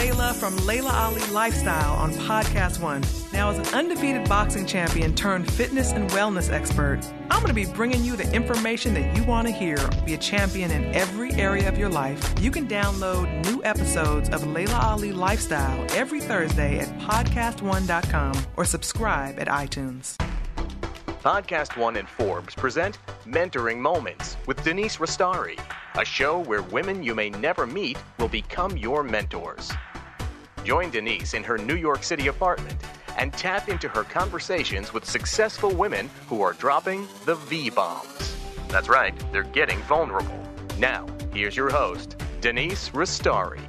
Laila from Laila Ali Lifestyle on Podcast One. Now, as an undefeated boxing champion turned fitness and wellness expert, I'm going to be bringing you the information that you want to hear. Be a champion in every area of your life. You can download new episodes of Laila Ali Lifestyle every Thursday at podcastone.com or subscribe at iTunes. Podcast One and Forbes present Mentoring Moments with Denise Restauri, a show where women you may never meet will become your mentors. Join Denise in her New York City apartment and tap into her conversations with successful women who are dropping the V bombs. That's right, they're getting vulnerable. Now, here's your host, Denise Restauri.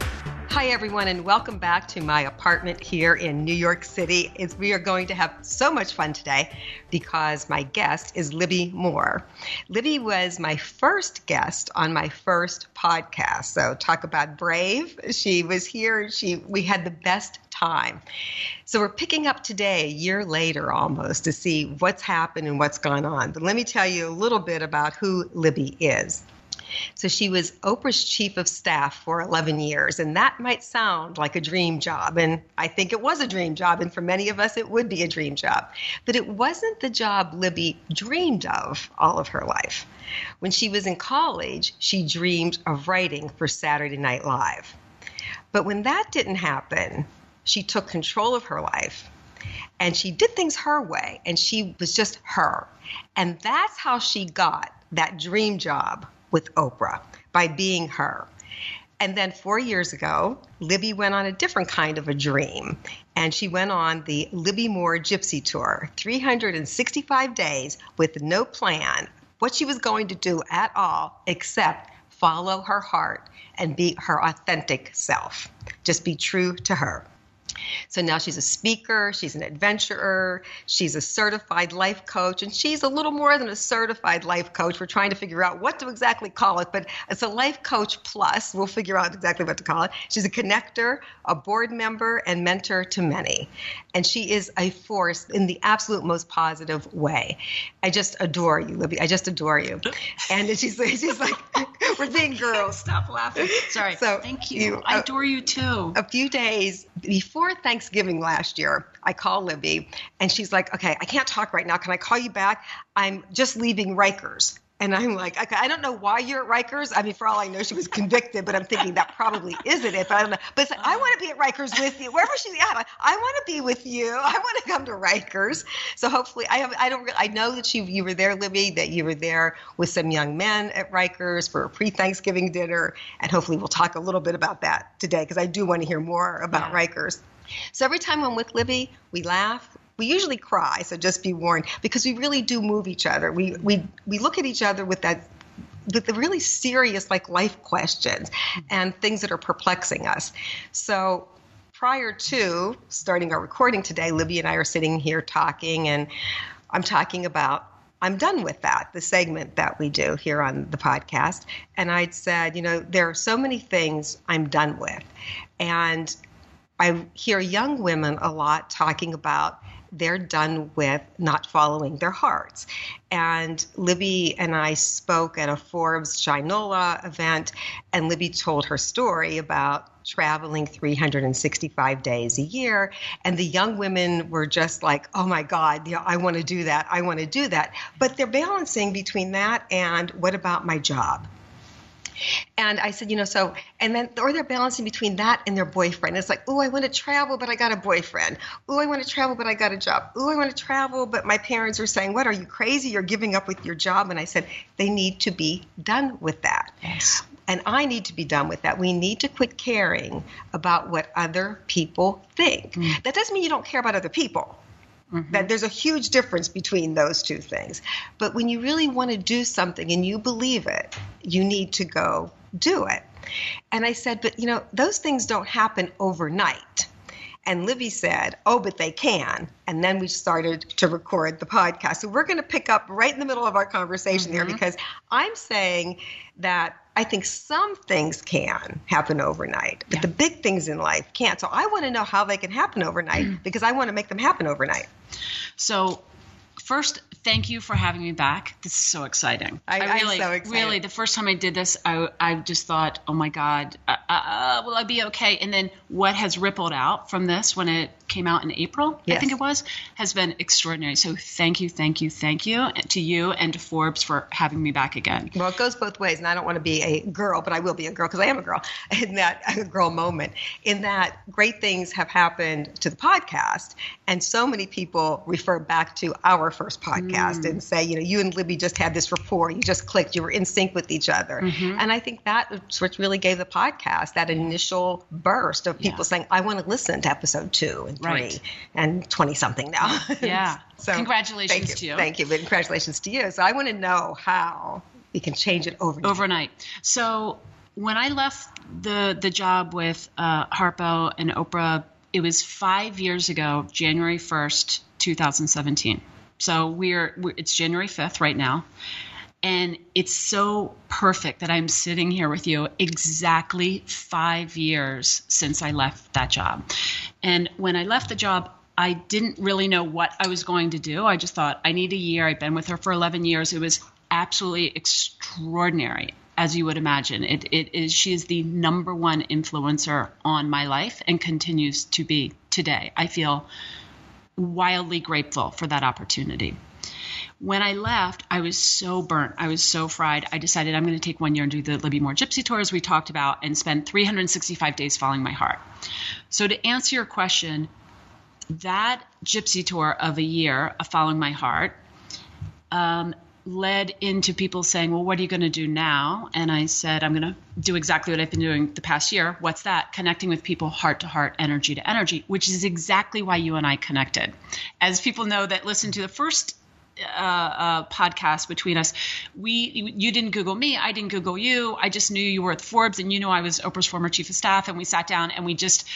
Hi, everyone, and welcome back to my apartment here in New York City. It's, we are going to have so much fun today because my guest is Libby Moore. Libby was my first guest on my first podcast. So, talk about brave. She was here. She we had the best time. So, we're picking up today, a year later almost, to see what's happened and what's gone on. But let me tell you a little bit about who Libby is. So she was Oprah's chief of staff for 11 years. And that might sound like a dream job. And I think it was a dream job. And for many of us, it would be a dream job. But it wasn't the job Libby dreamed of all of her life. When she was in college, she dreamed of writing for Saturday Night Live. But when that didn't happen, she took control of her life and she did things her way and she was just her. And that's how she got that dream job with Oprah by being her. And then four years ago, Libby went on a different kind of a dream. And she went on the Libby Moore Gypsy Tour 365 days with no plan, what she was going to do at all except follow her heart and be her authentic self. Just be true to her. So now she's a speaker, she's an adventurer, she's a certified life coach, and she's a little more than a certified life coach. We're trying to figure out what to exactly call it, but it's a life coach plus. We'll figure out exactly what to call it. She's a connector, a board member, and mentor to many. And she is a force in the absolute most positive way. I just adore you, Libby. I just adore you. And she's, she's like, we're being girls. Stop laughing. Sorry. So Thank you. you I adore you too. A few days before Thanksgiving last year, I call Libby and she's like, okay, I can't talk right now. Can I call you back? I'm just leaving Rikers. And I'm like, okay, I don't know why you're at Rikers. I mean, for all I know, she was convicted, but I'm thinking that probably isn't it. But I don't know. But it's like, I want to be at Rikers with you, wherever she's at. I want to be with you. I want to come to Rikers. So hopefully, I have. I don't. I know that you you were there, Libby. That you were there with some young men at Rikers for a pre-Thanksgiving dinner, and hopefully, we'll talk a little bit about that today because I do want to hear more about yeah. Rikers. So every time I'm with Libby, we laugh, we usually cry, so just be warned, because we really do move each other. We we we look at each other with that with the really serious like life questions and things that are perplexing us. So prior to starting our recording today, Libby and I are sitting here talking and I'm talking about I'm done with that, the segment that we do here on the podcast. And I'd said, you know, there are so many things I'm done with. And I hear young women a lot talking about they're done with not following their hearts. And Libby and I spoke at a Forbes Shinola event, and Libby told her story about traveling 365 days a year. And the young women were just like, oh my God, you know, I want to do that. I want to do that. But they're balancing between that and what about my job? And I said, you know, so, and then, or they're balancing between that and their boyfriend. It's like, oh, I want to travel, but I got a boyfriend. Oh, I want to travel, but I got a job. Oh, I want to travel, but my parents are saying, what, are you crazy? You're giving up with your job. And I said, they need to be done with that. Yes. And I need to be done with that. We need to quit caring about what other people think. Mm. That doesn't mean you don't care about other people. Mm-hmm. That there's a huge difference between those two things. But when you really want to do something and you believe it, you need to go do it. And I said, but you know, those things don't happen overnight. And Libby said, Oh, but they can. And then we started to record the podcast. So we're going to pick up right in the middle of our conversation mm-hmm. there because I'm saying that I think some things can happen overnight, but yeah. the big things in life can't. So I want to know how they can happen overnight mm-hmm. because I want to make them happen overnight. So, first, thank you for having me back. This is so exciting. I, I really, so really, the first time I did this, I, I just thought, oh my God, uh, uh, uh, will I be okay? And then what has rippled out from this when it came out in April, yes. I think it was, has been extraordinary. So thank you, thank you, thank you to you and to Forbes for having me back again. Well, it goes both ways, and I don't want to be a girl, but I will be a girl because I am a girl in that girl moment. In that great things have happened to the podcast, and so many people refer back to our first podcast mm. and say, you know, you and Libby just had this rapport, you just clicked, you were in sync with each other, mm-hmm. and I think that's what really gave the podcast that initial burst of people yeah. saying, I want to listen to episode two and right. and 20 something now. Yeah. so congratulations thank you, to you. Thank you. But congratulations to you. So I want to know how we can change it overnight. Overnight. So when I left the the job with uh, Harpo and Oprah, it was five years ago, January 1st, 2017. So we're, we're it's January 5th right now. And it's so perfect that I'm sitting here with you exactly five years since I left that job. And when I left the job, I didn't really know what I was going to do. I just thought, I need a year. I've been with her for 11 years. It was absolutely extraordinary, as you would imagine. It, it is, she is the number one influencer on my life and continues to be today. I feel wildly grateful for that opportunity when I left, I was so burnt. I was so fried. I decided I'm going to take one year and do the Libby Moore Gypsy Tour, as we talked about, and spend 365 days following my heart. So, to answer your question, that Gypsy Tour of a year of following my heart um, led into people saying, Well, what are you going to do now? And I said, I'm going to do exactly what I've been doing the past year. What's that? Connecting with people heart to heart, energy to energy, which is exactly why you and I connected. As people know that listen to the first uh, uh, podcast between us. We, you didn't Google me, I didn't Google you. I just knew you were at Forbes, and you knew I was Oprah's former chief of staff, and we sat down and we just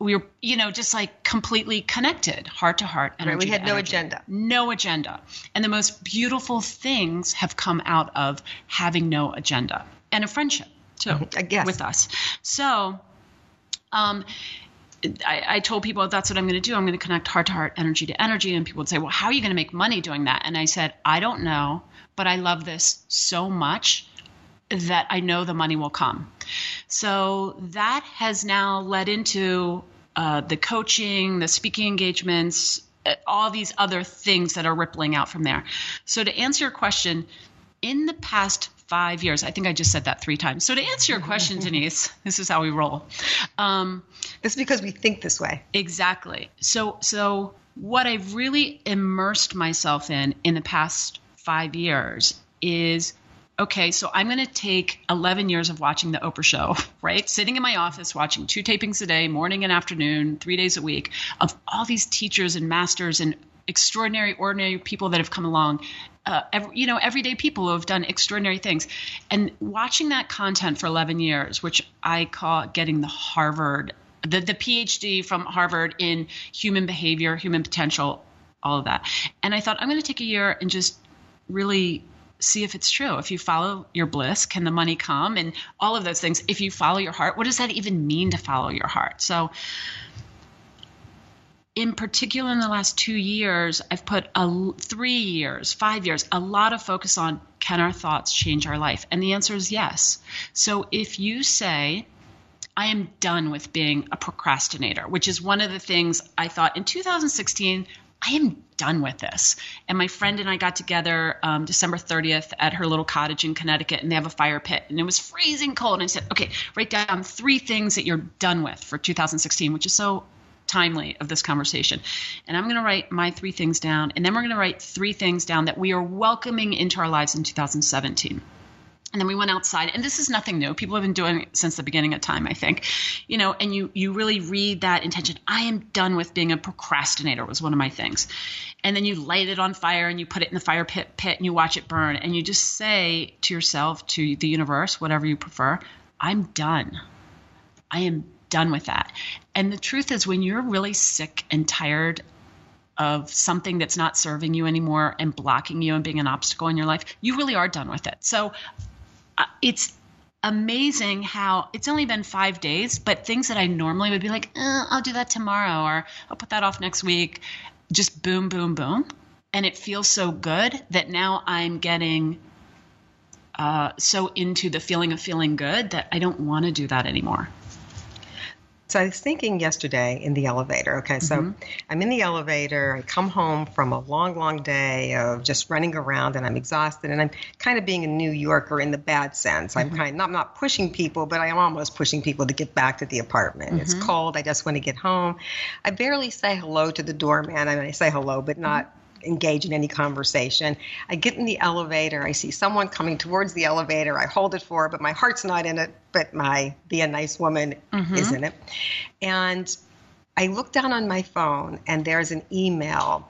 we were you know just like completely connected heart to heart energy right, we had no energy. agenda no agenda and the most beautiful things have come out of having no agenda and a friendship too I guess. with us so um I, I, told people that's what I'm going to do. I'm going to connect heart to heart, energy to energy. And people would say, well, how are you going to make money doing that? And I said, I don't know, but I love this so much that I know the money will come. So that has now led into uh, the coaching, the speaking engagements, uh, all these other things that are rippling out from there. So to answer your question, in the past five years. I think I just said that three times. So to answer your question, Denise, this is how we roll. Um, is because we think this way. Exactly. So so what I've really immersed myself in in the past five years is okay, so I'm going to take 11 years of watching the Oprah show, right? Sitting in my office watching two tapings a day, morning and afternoon, three days a week, of all these teachers and masters and extraordinary, ordinary people that have come along uh, every, you know, everyday people who have done extraordinary things. And watching that content for 11 years, which I call getting the Harvard, the, the PhD from Harvard in human behavior, human potential, all of that. And I thought, I'm going to take a year and just really see if it's true. If you follow your bliss, can the money come? And all of those things. If you follow your heart, what does that even mean to follow your heart? So, in particular in the last two years, I've put a, three years, five years, a lot of focus on can our thoughts change our life? And the answer is yes. So if you say, I am done with being a procrastinator, which is one of the things I thought in 2016, I am done with this. And my friend and I got together um, December 30th at her little cottage in Connecticut, and they have a fire pit, and it was freezing cold. And I said, okay, write down three things that you're done with for 2016, which is so timely of this conversation. And I'm going to write my three things down, and then we're going to write three things down that we are welcoming into our lives in 2017 and then we went outside and this is nothing new. People have been doing it since the beginning of time i think. You know and you you really read that intention i am done with being a procrastinator was one of my things. And then you light it on fire and you put it in the fire pit pit and you watch it burn. And you just say to yourself to the universe whatever you prefer i'm done. I am done with that. And the truth is, when you're really sick and tired of something that's not serving you anymore and blocking you and being an obstacle in your life, you really are done with it. So uh, it's amazing how it's only been five days, but things that I normally would be like, eh, I'll do that tomorrow or I'll put that off next week, just boom, boom, boom. and it feels so good that now I'm getting uh, so into the feeling of feeling good that I don't want to do that anymore. So I was thinking yesterday in the elevator. Okay, so Mm-hmm. I'm in the elevator. I come home from a long, long day of just running around, and I'm exhausted. And I'm kind of being a New Yorker in the bad sense. Mm-hmm. I'm kind not not pushing people, but I am almost pushing people to get back to the apartment. It's Mm-hmm. cold. I just want to get home. I barely say hello to the doorman. I mean, I say hello, but not engage in any conversation. I get in the elevator. I see someone coming towards the elevator. I hold it for her, but my heart's not in it. But my be a nice woman mm-hmm. is in it. And I look down on my phone, and there's an email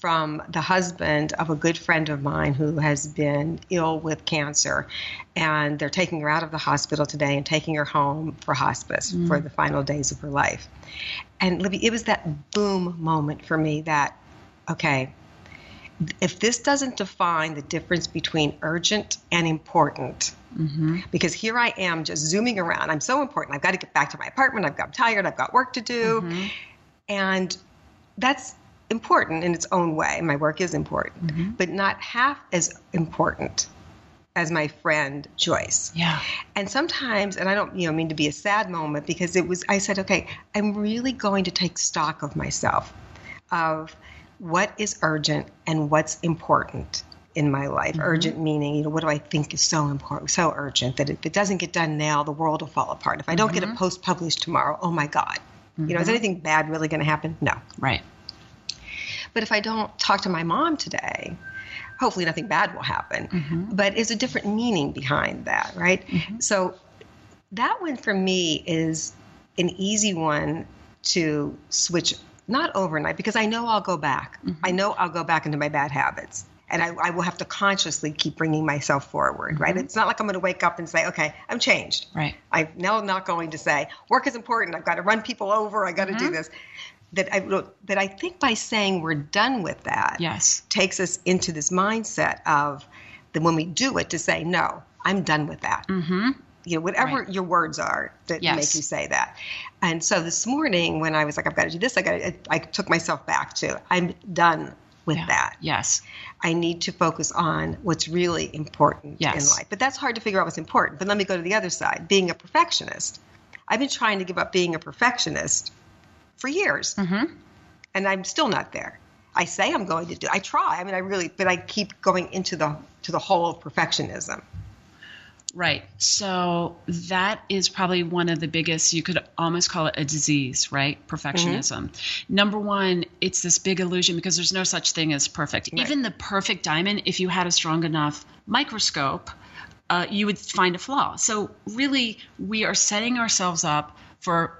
from the husband of a good friend of mine who has been ill with cancer. And they're taking her out of the hospital today and taking her home for hospice mm. for the final days of her life. And Libby, it was that boom moment for me that, okay, if this doesn't define the difference between urgent and important, mm-hmm. because here I am just zooming around. I'm so important. I've got to get back to my apartment. I've got I'm tired. I've got work to do. Mm-hmm. And that's important in its own way. My work is important, mm-hmm. but not half as important as my friend Joyce. Yeah. And sometimes, and I don't, you know, mean to be a sad moment because it was, I said, okay, I'm really going to take stock of myself, of what is urgent and what's important in my life. Mm-hmm. Urgent meaning, you know, what do I think is so important, so urgent that if it doesn't get done now, the world will fall apart. If I don't get a mm-hmm. post published tomorrow, oh my God. You know, is mm-hmm. anything bad really going to happen? No. Right. But if I don't talk to my mom today, hopefully nothing bad will happen. But there's a different meaning behind that, right? So that one for me is an easy one to switch, not overnight, because I know I'll go back. Mm-hmm. I know I'll go back into my bad habits. And I, I will have to consciously keep bringing myself forward, mm-hmm. right? It's not like I'm going to wake up and say, okay, I'm changed. Right. I'm now not going to say work is important. I've got to run people over. I got to do mm-hmm. this. That I that I think by saying we're done with that Yes. takes us into this mindset of that when we do it to say no, I'm done with that. Mm-hmm. You know, whatever Right. your words are that Yes. make you say that. And so this morning when I was like, I've got to do this, I got to, I took myself back to I'm done with Yeah. that. Yes. I need to focus on what's really important yes. in life. But that's hard to figure out what's important. But let me go to the other side being a perfectionist. I've been trying to give up being a perfectionist for years, mm-hmm. and I'm still not there. I say I'm going to do. I try. I mean, I really, but I keep going into the to the hole of perfectionism. Right. So that is probably one of the biggest, you could almost call it a disease, right? Perfectionism. Number one, it's this big illusion because there's no such thing as perfect. Even the perfect diamond, if you had a strong enough microscope, uh, you would find a flaw. So really, we are setting ourselves up for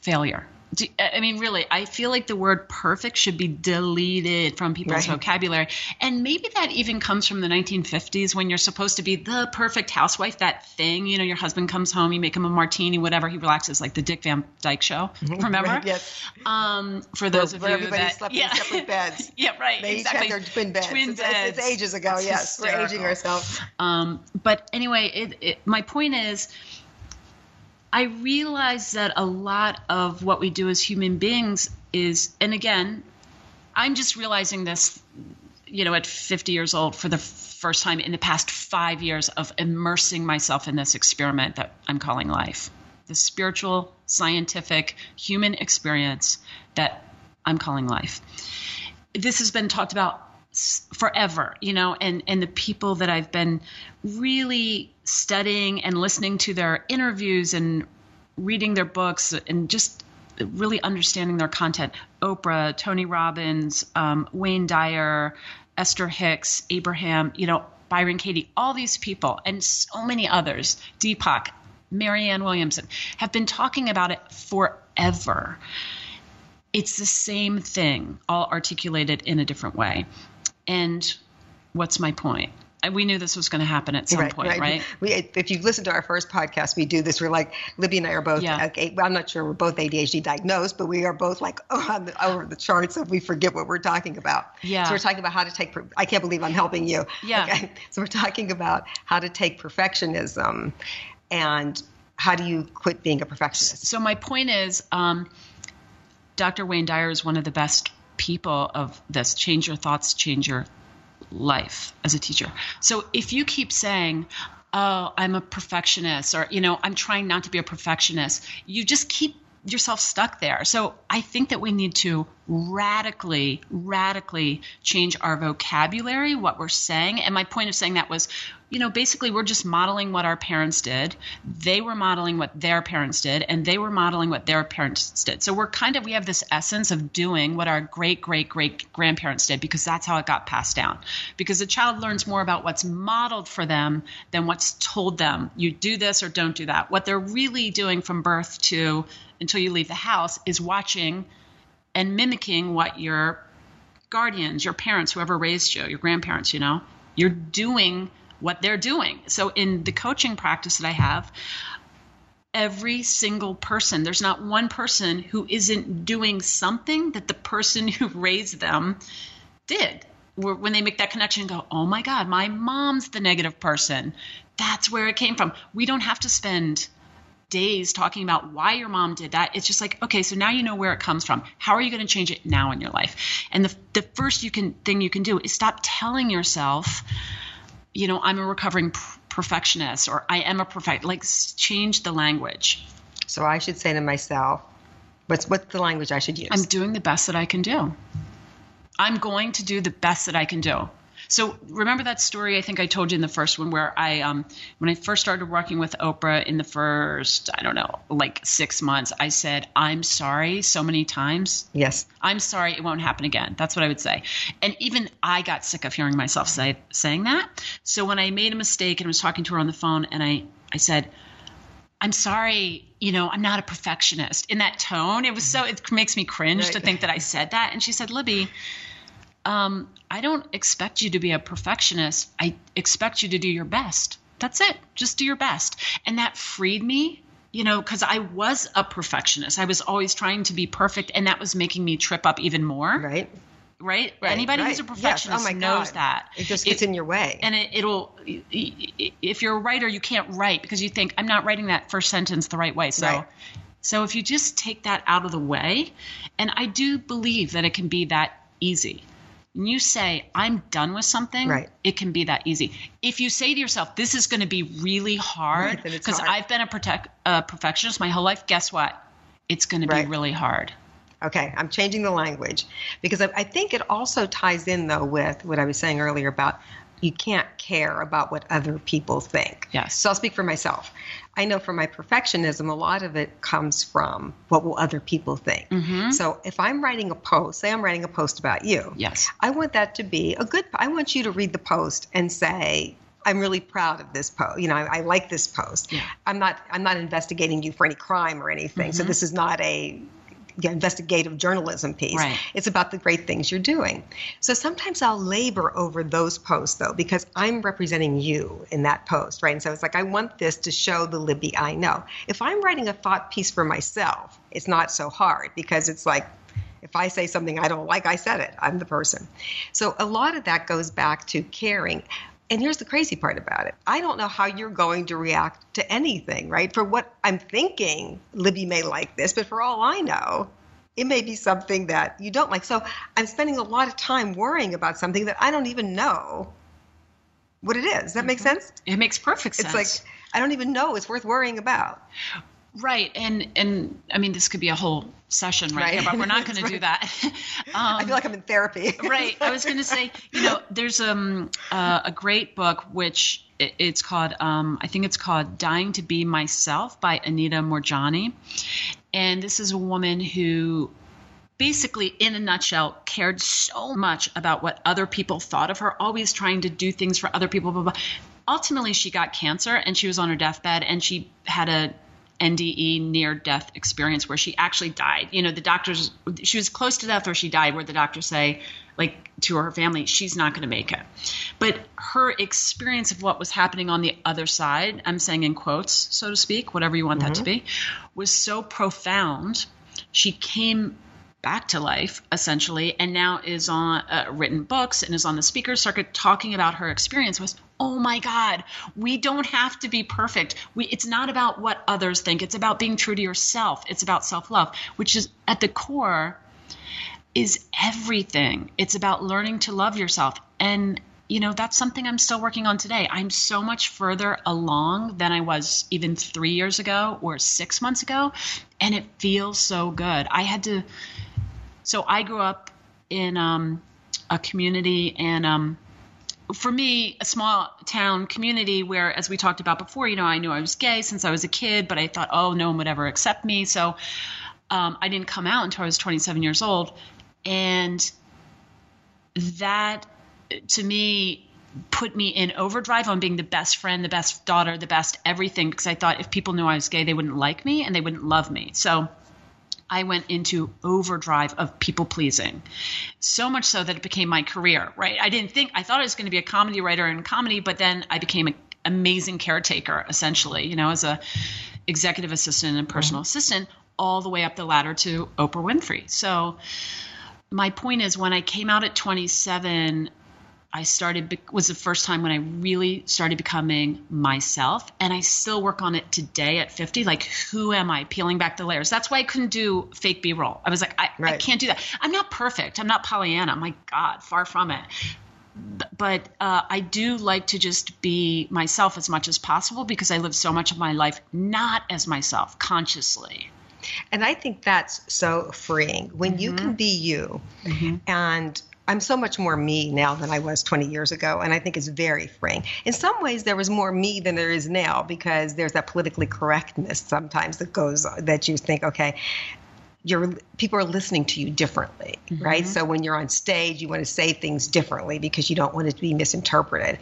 failure. Do- I mean, really, I feel like the word perfect should be deleted from people's Right. vocabulary. And maybe that even comes from the 1950s when you're supposed to be the perfect housewife, that thing, you know, your husband comes home, you make him a martini, whatever, he relaxes, like the Dick Van Dyke show. Remember? Right, yes. Um, for those of where you everybody that slept in separate beds. yeah, right. They exactly. each had their twin beds. Twin it's, it's- it's ages ago. It's yes, we're aging ourselves. Um, but anyway, it, it, my point is, I realize that a lot of what we do as human beings is, and again, I'm just realizing this, you know, at 50 years old for the first time in the past five years of immersing myself in this experiment that I'm calling life. The spiritual, scientific, human experience that I'm calling life. This has been talked about forever, you know, and and the people that I've been really studying and listening to their interviews and reading their books and just really understanding their content. Oprah, Tony Robbins, um, Wayne Dyer, Esther Hicks, Abraham, you know, Byron Katie, all these people, and so many others, Deepak, Marianne Williamson, have been talking about it forever it's the same thing, all articulated in a different way. And what's my point? We knew this was going to happen at some point, right? We, if you listen to our first podcast, we do this. We're like Libby and I are both. Yeah. Okay, well, I'm not sure we're both ADHD diagnosed, but we are both like on the, over the charts if we forget what we're talking about. Yeah. So we're talking about how to take. I can't believe I'm helping you. Yeah. Okay. So we're talking about how to take perfectionism, and how do you quit being a perfectionist? So my point is, um, Dr. Wayne Dyer is one of the best people of this change your thoughts, change your life as a teacher. So if you keep saying, oh, I'm a perfectionist, or, you know, I'm trying not to be a perfectionist, you just keep yourself stuck there. So I think that we need to radically, radically change our vocabulary, what we're saying. And my point of saying that was, you know, basically we're just modeling what our parents did. They were modeling what their parents did, and they were modeling what their parents did. So we're kind of, we have this essence of doing what our great, great, great grandparents did because that's how it got passed down. Because the child learns more about what's modeled for them than what's told them. You do this or don't do that. What they're really doing from birth to until you leave the house is watching and mimicking what your guardians, your parents, whoever raised you, your grandparents, you know, you're doing what they're doing. So in the coaching practice that I have, every single person, there's not one person who isn't doing something that the person who raised them did. When they make that connection, go, oh my God, my mom's the negative person. That's where it came from. We don't have to spend days talking about why your mom did that. It's just like, okay, so now you know where it comes from. How are you going to change it now in your life? And the, the first you can thing you can do is stop telling yourself, you know, I'm a recovering perfectionist or I am a perfect. Like, change the language. So I should say to myself, what's what's the language I should use? I'm doing the best that I can do. I'm going to do the best that I can do. So remember that story I think I told you in the first one where I um when I first started working with Oprah in the first I don't know like 6 months I said I'm sorry so many times. Yes. I'm sorry it won't happen again. That's what I would say. And even I got sick of hearing myself say saying that. So when I made a mistake and I was talking to her on the phone and I I said I'm sorry, you know, I'm not a perfectionist. In that tone, it was so it makes me cringe right. to think that I said that. And she said, Libby, um, I don't expect you to be a perfectionist. I expect you to do your best. That's it. Just do your best. And that freed me, you know, because I was a perfectionist. I was always trying to be perfect, and that was making me trip up even more. Right. Right? right Anybody right. who's a perfectionist yes. oh knows that. It just gets it, in your way. And it, it'll, if you're a writer, you can't write because you think, I'm not writing that first sentence the right way. So, right. so if you just take that out of the way, and I do believe that it can be that easy and you say, I'm done with something, right. it can be that easy. If you say to yourself, this is going to be really hard, because right, I've been a, protect, a perfectionist my whole life, guess what? It's going to be really hard. Okay, I'm changing the language because I, I think it also ties in, though, with what I was saying earlier about you can't care about what other people think. Yes. So I'll speak for myself. I know for my perfectionism, a lot of it comes from what will other people think. Mm-hmm. So if I'm writing a post, say I'm writing a post about you. Yes. I want that to be a good. I want you to read the post and say, I'm really proud of this post. You know, I, I like this post. Yeah. I'm not. I'm not investigating you for any crime or anything. Mm-hmm. So this is not a investigative journalism piece. Right. It's about the great things you're doing. So sometimes I'll labor over those posts though, because I'm representing you in that post, right? And so it's like, I want this to show the Libby I know. If I'm writing a thought piece for myself, it's not so hard because it's like, if I say something I don't like, I said it. I'm the person. So a lot of that goes back to caring. And here's the crazy part about it. I don't know how you're going to react to anything, right? For what I'm thinking, Libby may like this, but for all I know, it may be something that you don't like. So I'm spending a lot of time worrying about something that I don't even know what it is. Does that mm-hmm. make sense? It makes perfect sense. It's like I don't even know it's worth worrying about. Right, and and I mean this could be a whole session right, right. here, but we're not going right. to do that. um, I feel like I'm in therapy. right. I was going to say, you know, there's um uh, a great book which it, it's called um I think it's called Dying to Be Myself by Anita Moorjani, and this is a woman who basically, in a nutshell, cared so much about what other people thought of her, always trying to do things for other people. Blah, blah. Ultimately, she got cancer and she was on her deathbed and she had a NDE near death experience where she actually died. You know, the doctors, she was close to death or she died, where the doctors say, like, to her family, she's not going to make it. But her experience of what was happening on the other side, I'm saying in quotes, so to speak, whatever you want mm-hmm. that to be, was so profound. She came back to life essentially and now is on uh, written books and is on the speaker circuit talking about her experience was oh my god we don't have to be perfect we it's not about what others think it's about being true to yourself it's about self-love which is at the core is everything. It's about learning to love yourself. And, you know, that's something I'm still working on today. I'm so much further along than I was even three years ago or six months ago. And it feels so good. I had to, so I grew up in um, a community and, um, for me, a small town community where, as we talked about before, you know, I knew I was gay since I was a kid, but I thought, oh, no one would ever accept me. So um, I didn't come out until I was 27 years old. And that, to me, put me in overdrive on being the best friend, the best daughter, the best everything, because I thought if people knew I was gay, they wouldn't like me and they wouldn't love me. So I went into overdrive of people pleasing. So much so that it became my career, right? I didn't think, I thought I was going to be a comedy writer in comedy, but then I became an amazing caretaker, essentially, you know, as a executive assistant and personal mm-hmm. assistant, all the way up the ladder to Oprah Winfrey. So my point is when I came out at 27, I started was the first time when I really started becoming myself, and I still work on it today at 50. Like, who am I? Peeling back the layers. That's why I couldn't do fake B-roll. I was like, I, right. I can't do that. I'm not perfect. I'm not Pollyanna. My God, far from it. But uh, I do like to just be myself as much as possible because I live so much of my life not as myself consciously. And I think that's so freeing when mm-hmm. you can be you mm-hmm. and I'm so much more me now than I was 20 years ago, and I think it's very freeing. In some ways, there was more me than there is now because there's that politically correctness sometimes that goes that you think, okay, you're people are listening to you differently, mm-hmm. right? So when you're on stage, you want to say things differently because you don't want it to be misinterpreted.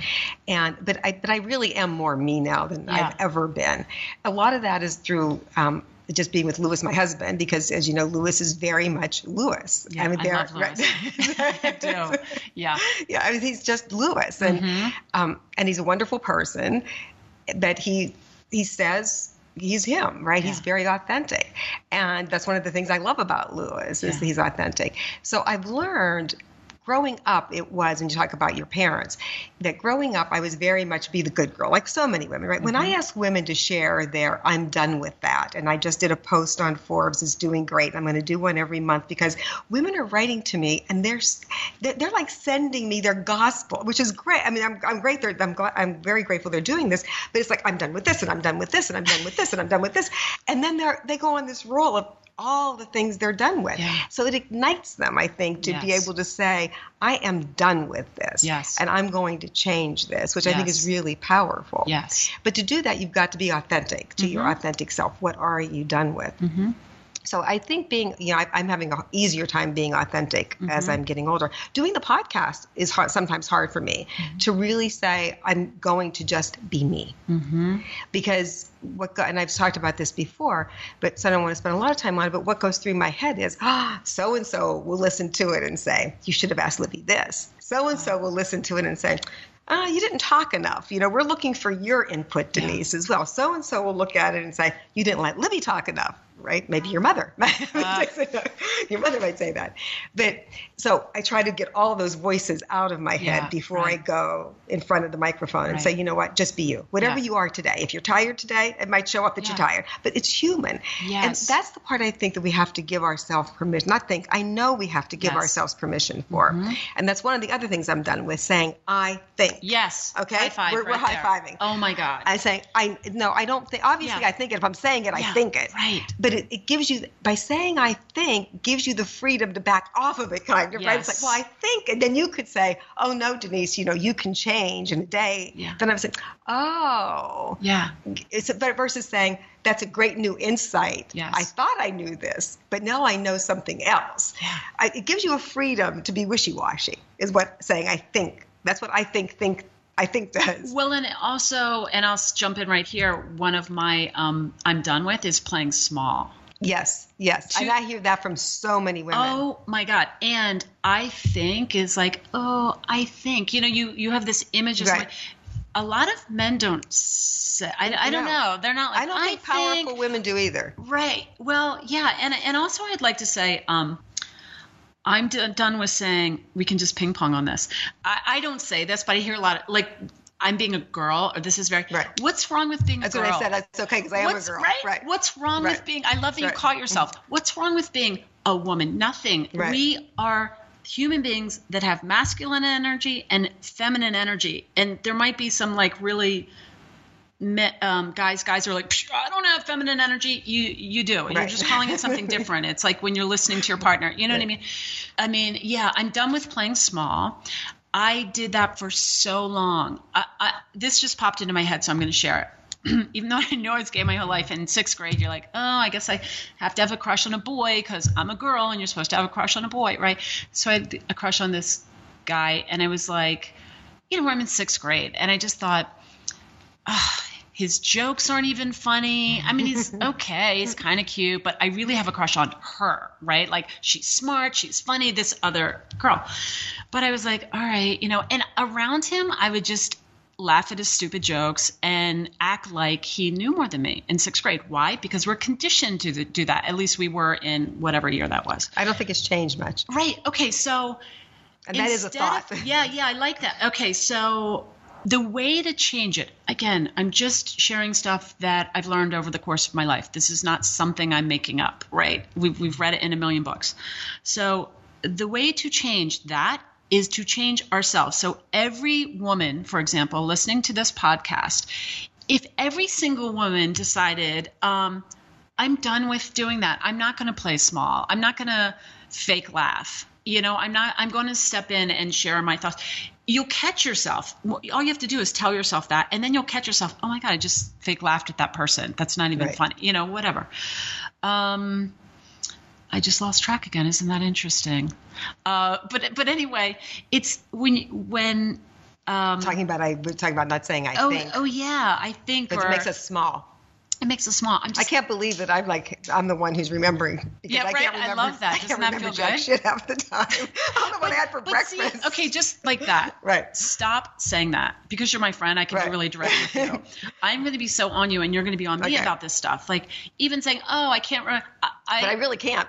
And but I but I really am more me now than yeah. I've ever been. A lot of that is through um, just being with Lewis, my husband, because as you know, Lewis is very much Lewis. Yeah, I mean, they're, I love Lewis. Right? I do. Yeah. Yeah. I mean, he's just Lewis, and mm-hmm. um, and he's a wonderful person. That he he says he's him, right? Yeah. He's very authentic, and that's one of the things I love about Lewis is yeah. he's authentic. So I've learned growing up, it was, and you talk about your parents, that growing up, I was very much be the good girl, like so many women, right? Mm-hmm. When I mm-hmm. ask women to share their, I'm done with that, and I just did a post on Forbes is doing great. And I'm going to do one every month because women are writing to me and they're they're, they're like sending me their gospel, which is great. I mean, I'm, I'm great. They're, I'm glad, I'm very grateful they're doing this, but it's like I'm done with this, and I'm done with this, and I'm done with this, and I'm done with this, and then they're they go on this roll of all the things they're done with. Yeah. So it ignites them, I think, to yes. be able to say, I am done with this. Yes. And I'm going to change this, which yes. I think is really powerful. Yes. But to do that, you've got to be authentic to mm-hmm. your authentic self. What are you done with? Mm-hmm. So I think being, you know, I, am having an easier time being authentic mm-hmm. as I'm getting older. Doing the podcast is hard, sometimes hard for me mm-hmm. to really say I'm going to just be me, mm-hmm. because what and I've talked about this before, but so I don't want to spend a lot of time on it. But what goes through my head is, ah, so and so will listen to it and say, you should have asked Libby this. So and so will listen to it and say, uh, you didn't talk enough. You know, we're looking for your input, Denise, as well. So and so will look at it and say, you didn't let Libby talk enough right? Maybe your mother. Uh, your mother might say that. But so I try to get all those voices out of my head yeah, before right. I go in front of the microphone and say, you know what, just be you. Whatever yeah. you are today. If you're tired today, it might show up that yeah. you're tired, but it's human. Yes. And that's the part I think that we have to give ourselves permission. Not think, I know we have to give yes. ourselves permission for. Mm-hmm. And that's one of the other things I'm done with saying, I think. Yes. Okay. High five we're, right we're high fiving. Oh my God. I say, I no, I don't think. Obviously, I think it. If I'm saying it, I think it. Right. But it, it gives you by saying I think gives you the freedom to back off of it, kind of yes. right. It's like, well, I think, and then you could say, oh no, Denise, you know, you can change in a day. Yeah. Then I was like, oh, yeah. It's but versus saying that's a great new insight. Yes. I thought I knew this, but now I know something else. Yeah. I, it gives you a freedom to be wishy-washy. Is what saying I think. That's what I think. Think I think that. Well, and also, and I'll jump in right here. One of my um, I'm done with is playing small. Yes, yes. To, and I hear that from so many women. Oh my God. And I think is like, oh, I think, you know, you, you have this image of right. a lot of men don't say, I, I don't know. They're not like, I don't think I powerful think, women do either. Right. Well, yeah. And, and also I'd like to say, um, I'm d- done with saying we can just ping pong on this. I, I don't say this, but I hear a lot of like I'm being a girl, or this is very. Right. What's wrong with being a girl? That's what I said. That's okay because I am a girl. Right? right. What's wrong right. with being? I love that you caught yourself. Mm-hmm. What's wrong with being a woman. Nothing. We are human beings that have masculine energy and feminine energy, and there might be some like really. Um, guys, guys are like, "Psh, I don't have feminine energy. You, you do. You're just calling it something different. It's like when you're listening to your partner. You know what I mean? I mean, yeah, I'm done with playing small. I did that for so long. I, I, this just popped into my head, so I'm going to share it. Even though I know I was gay my whole life, in sixth grade, you're like, oh, I guess I have to have a crush on a boy because I'm a girl and you're supposed to have a crush on a boy, right? So I had a crush on this guy, and I was like, you know, I'm in sixth grade, and I just thought, ah, his jokes aren't even funny. I mean, he's okay, he's kind of cute, but I really have a crush on her, right? Like she's smart, she's funny, this other girl. But I was like, all right, you know, and around him, I would just laugh at his stupid jokes and act like he knew more than me in sixth grade. Why? Because we're conditioned to do that. At least we were in whatever year that was. I don't think it's changed much. Right. Okay. So And that is a thought. of- yeah, yeah, I like that. Okay, so the way to change it, again, I'm just sharing stuff that I've learned over the course of my life. This is not something I'm making up, right? We've, we've read it in a million books. So the way to change that is to change ourselves. So every woman, for example, listening to this podcast, if every single woman decided, um, I'm done with doing that. I'm not going to play small. I'm not going to fake laugh. You know, I'm not, I'm going to step in and share my thoughts. You'll catch yourself. All you have to do is tell yourself that, and then you'll catch yourself. Oh my God, I just fake laughed at that person. That's not even Right. funny. You know, whatever. Um, I just lost track again. Isn't that interesting? Uh, but but anyway, it's when when um, talking about I talking about not saying I oh think oh yeah, I think or it makes us small. It makes us small. I'm just I can't believe that I'm like I'm the one who's remembering. Yeah, I. Can't I remember, love that. I can't that remember feel good? shit half the time. I don't know what I had for but see- breakfast. okay, just like that. Right. Stop saying that because you're my friend. I can Right. be really direct with you. I'm going to be so on you, and you're going to be on me Okay. about this stuff. Like even saying, "Oh, I can't." Re- I, but I really can't.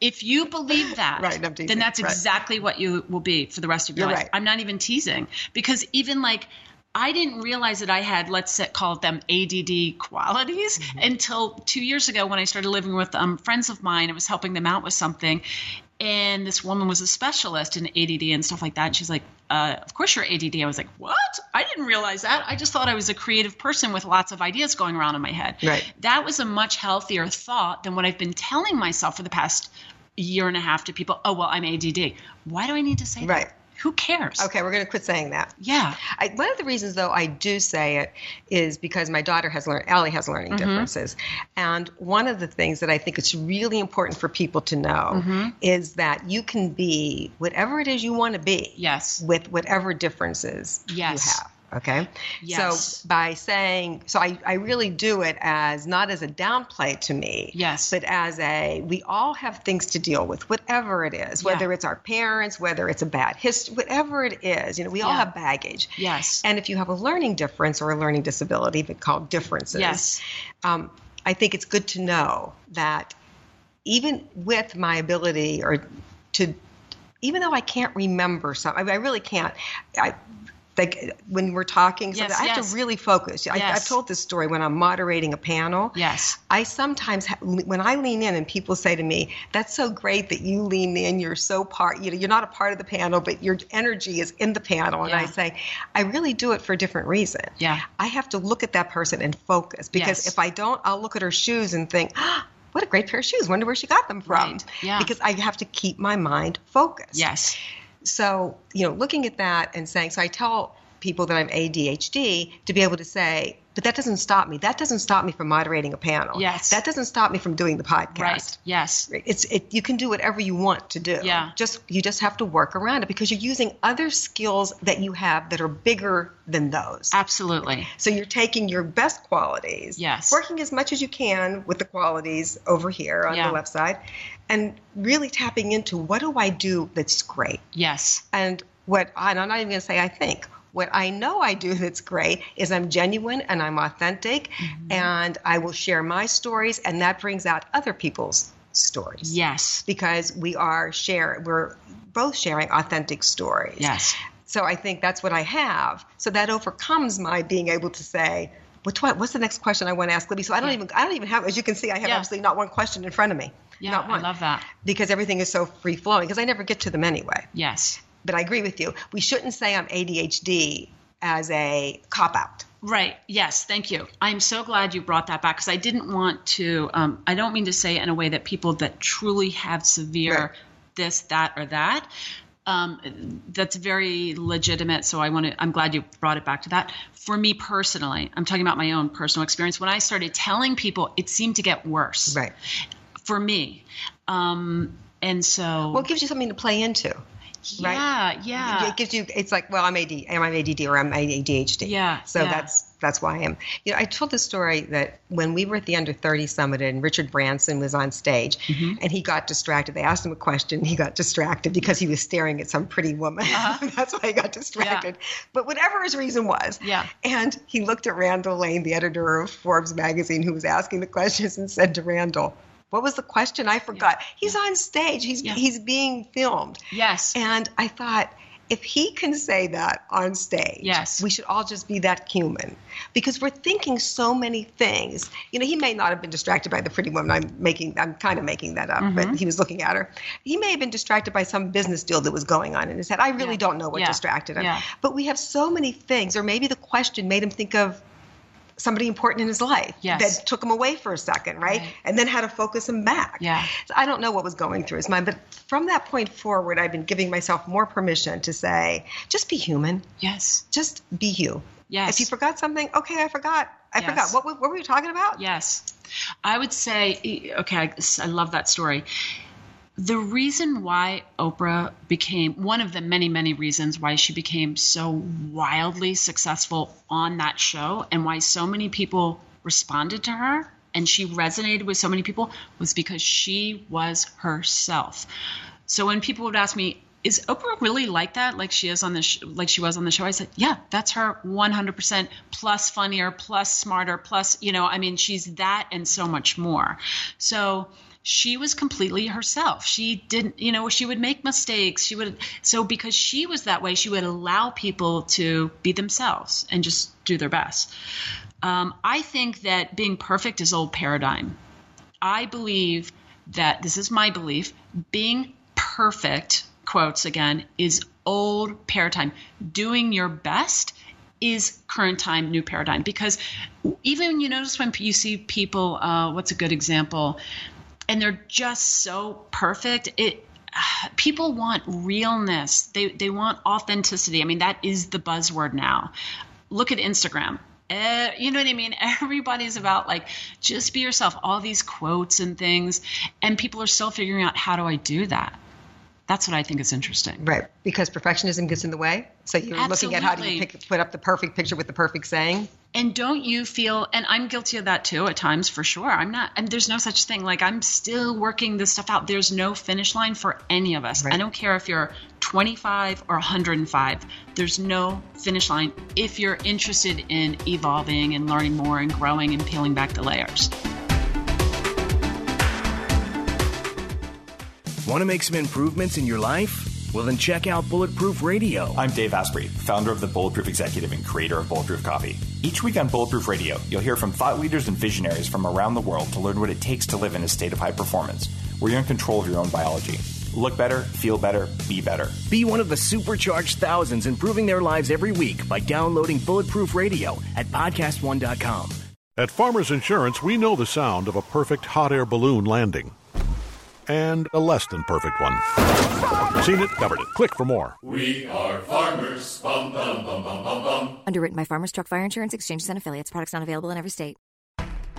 if you believe that, Right, then that's Right. exactly what you will be for the rest of your You're life. right. I'm not even teasing because even like I didn't realize that I had, let's say, call them ADD qualities Mm-hmm. until two years ago when I started living with um, friends of mine. I was helping them out with something. And this woman was a specialist in ADD and stuff like that. And she's like, uh, Of course you're ADD. I was like, What? I didn't realize that. I just thought I was a creative person with lots of ideas going around in my head. Right. That was a much healthier thought than what I've been telling myself for the past year and a half to people. Oh, well, I'm ADD. Why do I need to say that? Right. that? Who cares? okay, we're going to quit saying that. Yeah. I, one of the reasons, though, I do say it is because my daughter has learned, Allie has learning Mm-hmm. differences. And one of the things that I think it's really important for people to know Mm-hmm. is that you can be whatever it is you want to be Yes. with whatever differences Yes. you have. Okay. Yes. So by saying, so I, I really do it as not as a downplay to me. Yes. But as a, we all have things to deal with, whatever it is, Yeah. whether it's our parents, whether it's a bad history, whatever it is, you know, we all have baggage. Yes. And if you have a learning difference or a learning disability, but called differences, Yes. um, I think it's good to know that even with my ability or to, even though I can't remember something, I, I really can't. I, like when we're talking, Yes, I have yes. to really focus. I, I've told this story when I'm moderating a panel. Yes. I sometimes, ha- when I lean in and people say to me, "That's so great that you lean in. You're so part. You know, you're not a part of the panel, but your energy is in the panel." And I say, "I really do it for a different reason. Yeah. I have to look at that person and focus because Yes. if I don't, I'll look at her shoes and think." "Ah, What a great pair of shoes. Wonder where she got them from. Right. Yeah. Because I have to keep my mind focused. Yes. So, you know, looking at that and saying, so I tell people that I'm ADHD to be able to say, but that doesn't stop me. That doesn't stop me from moderating a panel. Yes. That doesn't stop me from doing the podcast. Right. Yes. It's it, you can do whatever you want to do. Yeah. Just you just have to work around it because you're using other skills that you have that are bigger than those. Absolutely. So you're taking your best qualities, Yes. working as much as you can with the qualities over here on Yeah. the left side, and really tapping into what do I do that's great. Yes. And what and I'm not even going to say I think. What I know I do that's great is I'm genuine and I'm authentic, Mm-hmm. and I will share my stories, and that brings out other people's stories. Yes. Because we are share we're both sharing authentic stories. Yes. So I think that's what I have. So that overcomes my being able to say, "What's what? What's the next question I want to ask Libby?" So I don't Yeah. even I don't even have. As you can see, I have Yeah. absolutely not one question in front of me. Yeah, Not I love that. Because everything is so free flowing. Because I never get to them anyway. Yes. But I agree with you. We shouldn't say I'm ADHD as a cop out. Right. Yes. Thank you. I'm so glad you brought that back because I didn't want to. Um, I don't mean to say in a way that people that truly have severe Right. this, that, or that. Um, that's very legitimate. So I want to. I'm glad you brought it back to that. For me personally, I'm talking about my own personal experience. When I started telling people, it seemed to get worse. Right. For me. Um, and so. Well, it gives you something to play into. right? yeah. Yeah. It gives you. It's like, well, I'm AD, am I ADD or I'm ADHD? Yeah, So yeah. that's that's why I am. You know, I told the story that when we were at the Under 30 Summit and Richard Branson was on stage Mm-hmm. and he got distracted. They asked him a question. He got distracted because he was staring at some pretty woman. that's why he got distracted. But whatever his reason was. Uh-huh. Yeah. And he looked at Randall Lane, the editor of Forbes magazine, who was asking the questions, and said to Randall. What was the question? I forgot. He's on stage. He's Yeah. he's being filmed. Yes. And I thought, if he can say that on stage, Yes. we should all just be that human because we're thinking so many things. You know, he may not have been distracted by the pretty woman. I'm making, I'm kind of making that up, Mm-hmm. but he was looking at her. He may have been distracted by some business deal that was going on in his head. I really Yeah. don't know what Yeah. distracted him. Yeah. But we have so many things, or maybe the question made him think of somebody important in his life Yes. that took him away for a second, right? Right. And then had to focus him back. Yeah. So I don't know what was going through his mind, but from that point forward, I've been giving myself more permission to say, just be human, yes. just be you. Yes. If you forgot something, okay, I forgot. I Yes. forgot. What, were- what were you talking about? Yes. I would say, okay, I- I love that story. The reason why Oprah became one of the many, many reasons why she became so wildly successful on that show and why so many people responded to her and she resonated with so many people was because she was herself. So when people would ask me, is Oprah really like that? Like she is on the sh- like she was on the show? I said, yeah, that's her 100% plus funnier, plus smarter, plus you know, I mean, she's that and so much more. So she was completely herself. She didn't, you know, she would make mistakes. She would so because she was that way, she would allow people to be themselves and just do their best. Um, I think that being perfect is old paradigm. I believe that this is my belief being perfect, quotes again, is old paradigm. Doing your best is current time, new paradigm. Because even you notice when you see people, uh, what's a good example? And they're just so perfect. It people want realness. They they want authenticity. I mean, that is the buzzword now. Look at Instagram. Eh, you know what I mean? Everybody's about like just be yourself. All these quotes and things, and people are still figuring out how do I do that. That's what I think is interesting. Right, because perfectionism gets in the way. So you're looking at how do you pick, put up the perfect picture with the perfect saying. And don't you feel, and I'm guilty of that too at times for sure. I'm not, and there's no such thing. Like I'm still working this stuff out. There's no finish line for any of us. Right. I don't care if you're 25 or 105. There's no finish line if you're interested in evolving and learning more and growing and peeling back the layers. Want to make some improvements in your life? Well, then check out Bulletproof Radio. I'm Dave Asprey, founder of the Bulletproof Executive and creator of Bulletproof Coffee. Each week on Bulletproof Radio, you'll hear from thought leaders and visionaries from around the world to learn what it takes to live in a state of high performance, where you're in control of your own biology. Look better, feel better, be better. Be one of the supercharged thousands improving their lives every week by downloading Bulletproof Radio at podcastone.com. At Farmers Insurance, we know the sound of a perfect hot air balloon landing. And a less than perfect one. Seen it, covered it. Click for more. We are farmers. Bum, bum, bum, bum, bum, bum. Underwritten by Farmers Truck Fire Insurance Exchanges and Affiliates. Products not available in every state.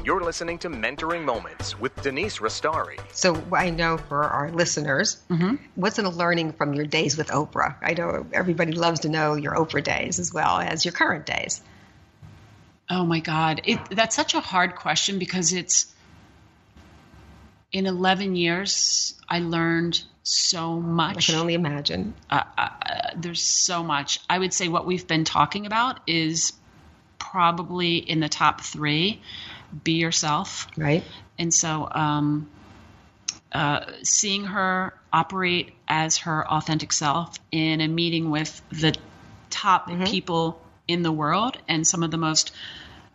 You're listening to Mentoring Moments with Denise Restauri. So I know for our listeners, mm-hmm. what's in a learning from your days with Oprah? I know everybody loves to know your Oprah days as well as your current days. Oh my God. It, that's such a hard question because it's in 11 years, I learned so much. I can only imagine. uh, uh, there's so much. I would say what we've been talking about is probably in the top three. Be yourself. Right? And so, um, uh, seeing her operate as her authentic self in a meeting with the top people in the world and some of the most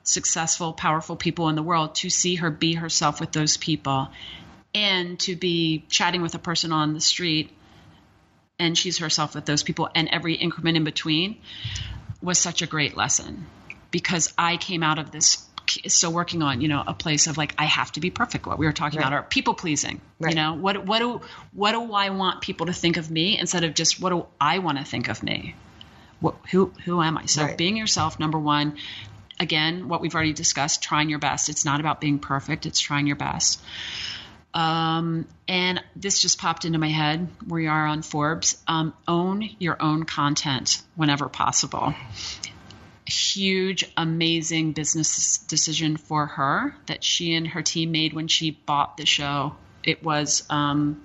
successful, powerful people in the world, to see her be herself with those people and to be chatting with a person on the street and she's herself with those people and every increment in between was such a great lesson because I came out of this still working on you know a place of like I have to be perfect. What we were talking Right. about are people pleasing. Right. You know what what do what do I want people to think of me instead of just what do I want to think of me? What who who am I? So Right. being yourself, number one. Again, what we've already discussed, trying your best. It's not about being perfect. It's trying your best. Um, and this just popped into my head. We are on Forbes. Um, own your own content whenever possible. Huge, amazing business decision for her that she and her team made when she bought the show. It was um,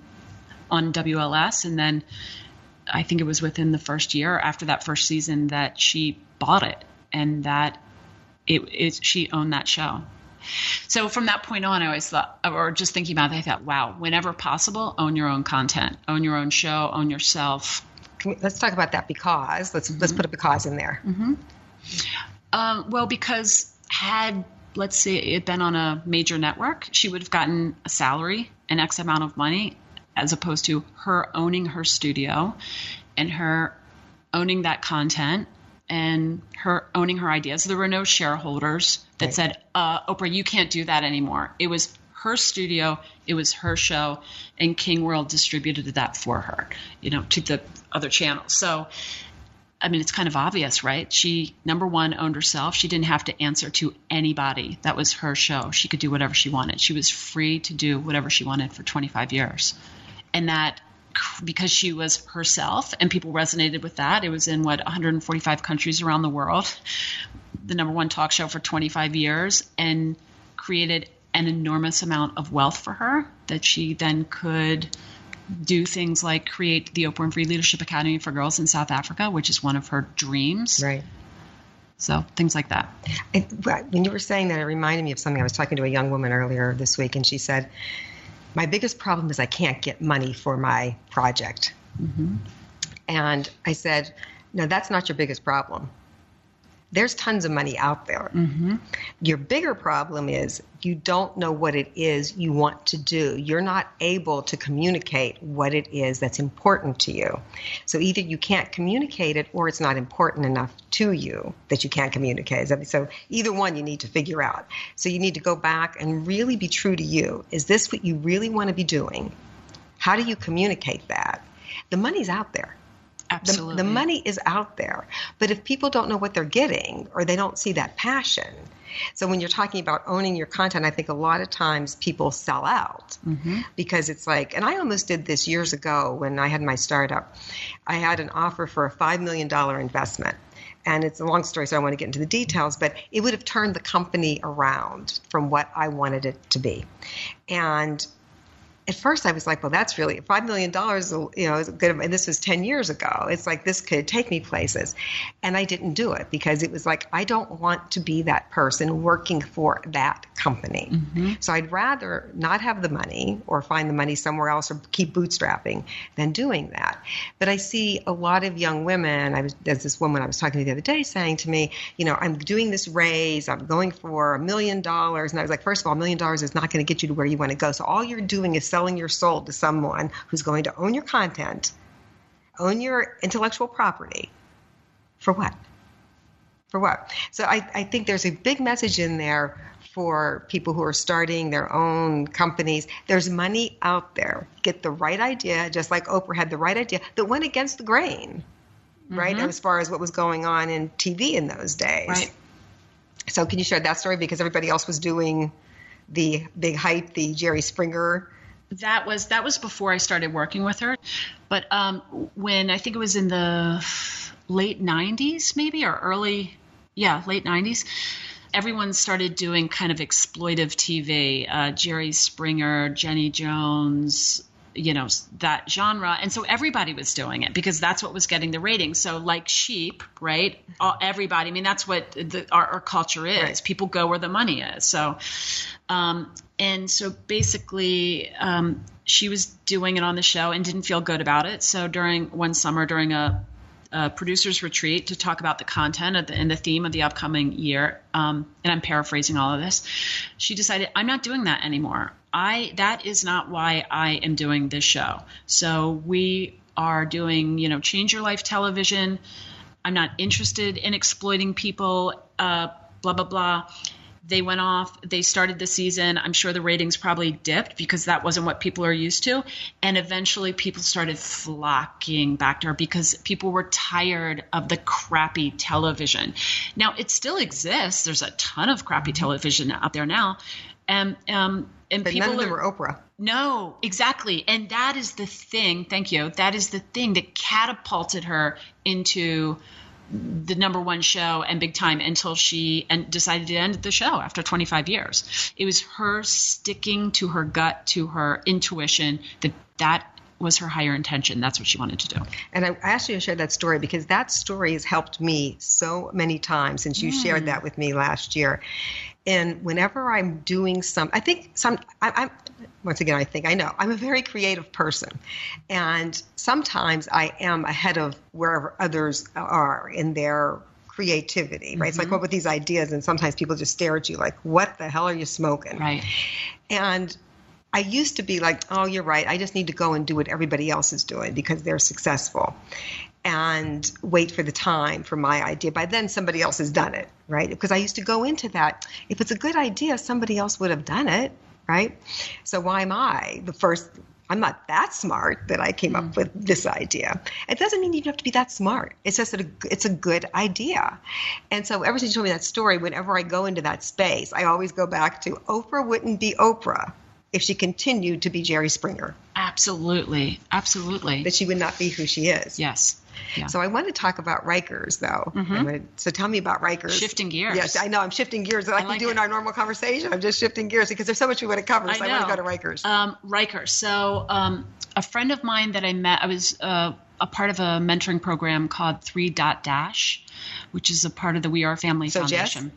on WLS, and then I think it was within the first year after that first season that she bought it, and that it, it she owned that show. So from that point on, I always thought, or just thinking about it, I thought, wow, whenever possible, own your own content, own your own show, own yourself. Can we- let's talk about that because let's let's put a because in there. Um, well, because had let's say it been on a major network, she would have gotten a salary, an X amount of money, as opposed to her owning her studio and her owning that content and her owning her ideas. There were no shareholders that Right. said, uh, Oprah, you can't do that anymore. It was her studio, it was her show, and King World distributed that for her, you know, to the other channels. So I mean, it's kind of obvious, right? She, number one, owned herself. She didn't have to answer to anybody. That was her show. She could do whatever she wanted. She was free to do whatever she wanted for 25 years. And that, because she was herself and people resonated with that, it was in what, 145 countries around the world, the number one talk show for 25 years, and created an enormous amount of wealth for her that she then could do things like create the Oprah Winfrey Leadership Academy for Girls in South Africa, which is one of her dreams. Right. So things like that. I, when you were saying that, it reminded me of something. I was talking to a young woman earlier this week, and she said, "My biggest problem is I can't get money for my project." Mm-hmm. And I said, "No, that's not your biggest problem. There's tons of money out there. Mm-hmm. Your bigger problem is you don't know what it is you want to do. You're not able to communicate what it is that's important to you. So either you can't communicate it or it's not important enough to you that you can't communicate. So either one you need to figure out. So you need to go back and really be true to you. Is this what you really want to be doing? How do you communicate that? The money's out there. The, Absolutely. the money is out there. But if people don't know what they're getting or they don't see that passion, so when you're talking about owning your content, I think a lot of times people sell out mm-hmm. because it's like, and I almost did this years ago when I had my startup. I had an offer for a $5 million investment. And it's a long story, so I don't want to get into the details, but it would have turned the company around from what I wanted it to be. And at first I was like, well, that's really five million dollars. You know, is good. And this was ten years ago. It's like this could take me places, and I didn't do it because it was like I don't want to be that person working for that company. Mm-hmm. So I'd rather not have the money or find the money somewhere else or keep bootstrapping than doing that. But I see a lot of young women. I was there's this woman I was talking to the other day saying to me, you know, I'm doing this raise. I'm going for a million dollars, and I was like, first of all, a million dollars is not going to get you to where you want to go. So all you're doing is selling your soul to someone who's going to own your content, own your intellectual property. For what? For what? So I, I think there's a big message in there for people who are starting their own companies. There's money out there. Get the right idea, just like Oprah had the right idea that went against the grain, right? Mm-hmm. As far as what was going on in TV in those days. Right. So can you share that story because everybody else was doing the big hype, the Jerry Springer? That was that was before I started working with her. But um, when I think it was in the late '90s, maybe or early, yeah, late '90s, everyone started doing kind of exploitive TV. Uh, Jerry Springer, Jenny Jones. You know that genre, and so everybody was doing it because that's what was getting the ratings. So, like sheep, right? All, everybody. I mean, that's what the, our, our culture is. Right. People go where the money is. So, um, and so basically, um, she was doing it on the show and didn't feel good about it. So during one summer, during a, a producer's retreat to talk about the content of the, and the theme of the upcoming year, um, and I'm paraphrasing all of this, she decided, I'm not doing that anymore. I that is not why I am doing this show. So we are doing, you know, change your life television. I'm not interested in exploiting people. Uh, blah blah blah. They went off. They started the season. I'm sure the ratings probably dipped because that wasn't what people are used to. And eventually, people started flocking back to her because people were tired of the crappy television. Now, it still exists. There's a ton of crappy television out there now, and um, and But people none of them are, were Oprah. no, exactly. And that is the thing. Thank you. That is the thing that catapulted her into the number one show and big time until she and decided to end the show after 25 years. It was her sticking to her gut, to her intuition that that was her higher intention. That's what she wanted to do. And I asked you to share that story because that story has helped me so many times since you shared mm. that with me last year. And whenever I'm doing some, I think some, I, I'm, once again, I think I know, I'm a very creative person. And sometimes I am ahead of wherever others are in their creativity, right? It's like, mm-hmm. what with these ideas? And sometimes people just stare at you like, what the hell are you smoking? Right. And I used to be like, oh, you're right. I just need to go and do what everybody else is doing because they're successful and wait for the time for my idea. By then, somebody else has done it, right? Because I used to go into that. If it's a good idea, somebody else would have done it, right? So why am I the first? I'm not that smart that I came up mm. with this idea. It doesn't mean you have to be that smart. It's just that it's a good idea. And so ever since you told me that story, whenever I go into that space, I always go back to Oprah wouldn't be Oprah if she continued to be Jerry Springer, Absolutely. Absolutely. that she would not be who she is. Yes. Yeah. So I want to talk about Rikers, though. I'm gonna- so tell me about Rikers. Shifting gears. Yes, I know. I'm shifting gears. Like, like we do in our normal conversation. I'm just shifting gears because there's so much we want to cover. So I, want to go to Rikers. Um, Rikers. So um, a friend of mine that I met, I was uh, a part of a mentoring program called Three Dot Dash, which is a part of the We Are Family So Jess? Foundation.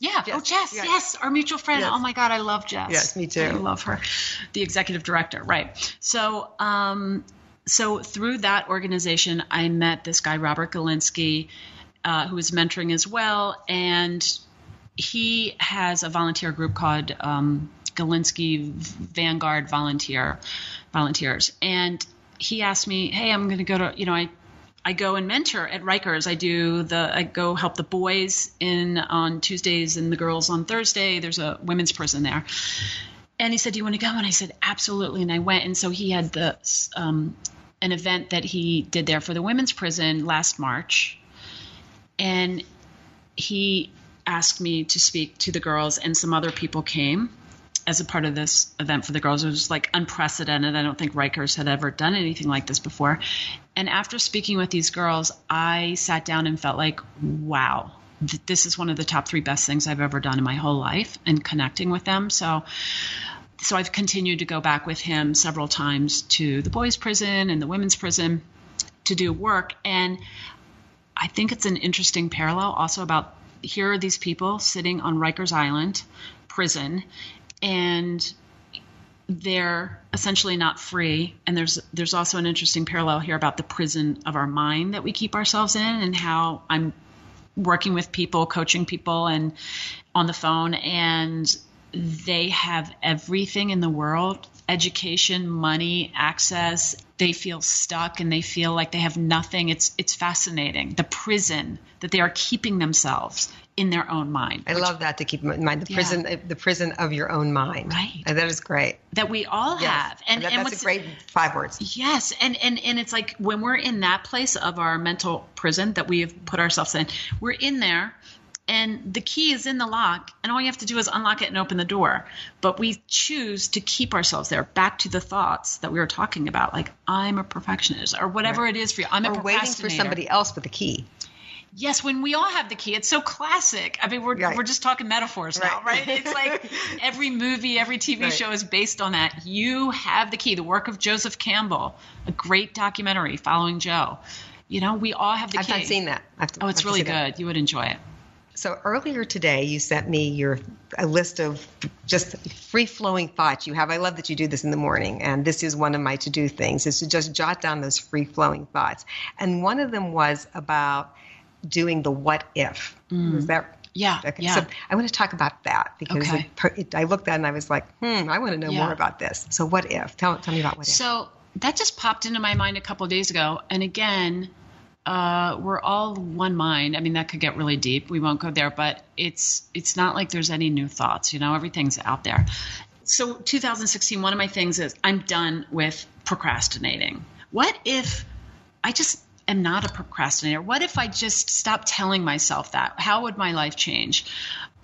Yeah. Jess. Oh, Jess. Yes. Yes. Our mutual friend. Yes. Oh my God, I love Jess. Yes, me too. I love her. The executive director. Right. So, um, so through that organization, I met this guy Robert Galinsky, uh, who was mentoring as well, and he has a volunteer group called um, Galinsky Vanguard Volunteer Volunteers, and he asked me, "Hey, I'm going to go to you know I." I go and mentor at Rikers. I do the I go help the boys in on Tuesdays and the girls on Thursday. There's a women's prison there. And he said, "Do you want to go?" And I said, "Absolutely." And I went. And so he had the um, an event that he did there for the women's prison last March, and he asked me to speak to the girls, and some other people came as a part of this event for the girls. It was like unprecedented. I don't think Rikers had ever done anything like this before. And after speaking with these girls, I sat down and felt like, wow, th- this is one of the top three best things I've ever done in my whole life and connecting with them. So, so I've continued to go back with him several times to the boys' prison and the women's prison to do work. And I think it's an interesting parallel also about here are these people sitting on Rikers Island prison and they're essentially not free and there's there's also an interesting parallel here about the prison of our mind that we keep ourselves in and how I'm working with people coaching people and on the phone and they have everything in the world education money access they feel stuck and they feel like they have nothing it's it's fascinating the prison that they are keeping themselves in their own mind I love that to keep in mind the Yeah. prison, the prison of your own mind. Right. And that is great. that we all Yes. have and, that, that's a great five words. Yes, and and and it's like when we're in that place of our mental prison that we have put ourselves in, we're in there and the key is in the lock and all you have to do is unlock it and open the door. But we choose to keep ourselves there back to the thoughts that we were talking about like I'm a perfectionist or whatever it is for you. I'm a Or waiting for somebody else with the key. Yes, when we all have the key, it's so classic. I mean, we're Right. we're just talking metaphors now, Right. right? It's like every movie, every TV Right. show is based on that. You have the key. The work of Joseph Campbell, a great documentary following Joe. You know, we all have the key. i've not seen that. I have to- Oh, it's have really see that. good. You would enjoy it. So earlier today, you sent me your a list of just free flowing thoughts you have. I love that you do this in the morning, and this is one of my to do things: is to just jot down those free flowing thoughts. And one of them was about doing the what if. Is that Yeah, Okay, yeah. So I want to talk about that because Okay. it, it, I looked at it and I was like, hmm, I want to know Yeah. more about this. So what if? Tell, tell me about what if. So that just popped into my mind a couple of days ago. And again, uh, we're all one mind. I mean, that could get really deep. We won't go there, but it's it's not like there's any new thoughts. You know, everything's out there. So 2016, one of my things is I'm done with procrastinating. What if I just am not a procrastinator? What if I just stop telling myself that? How would my life change?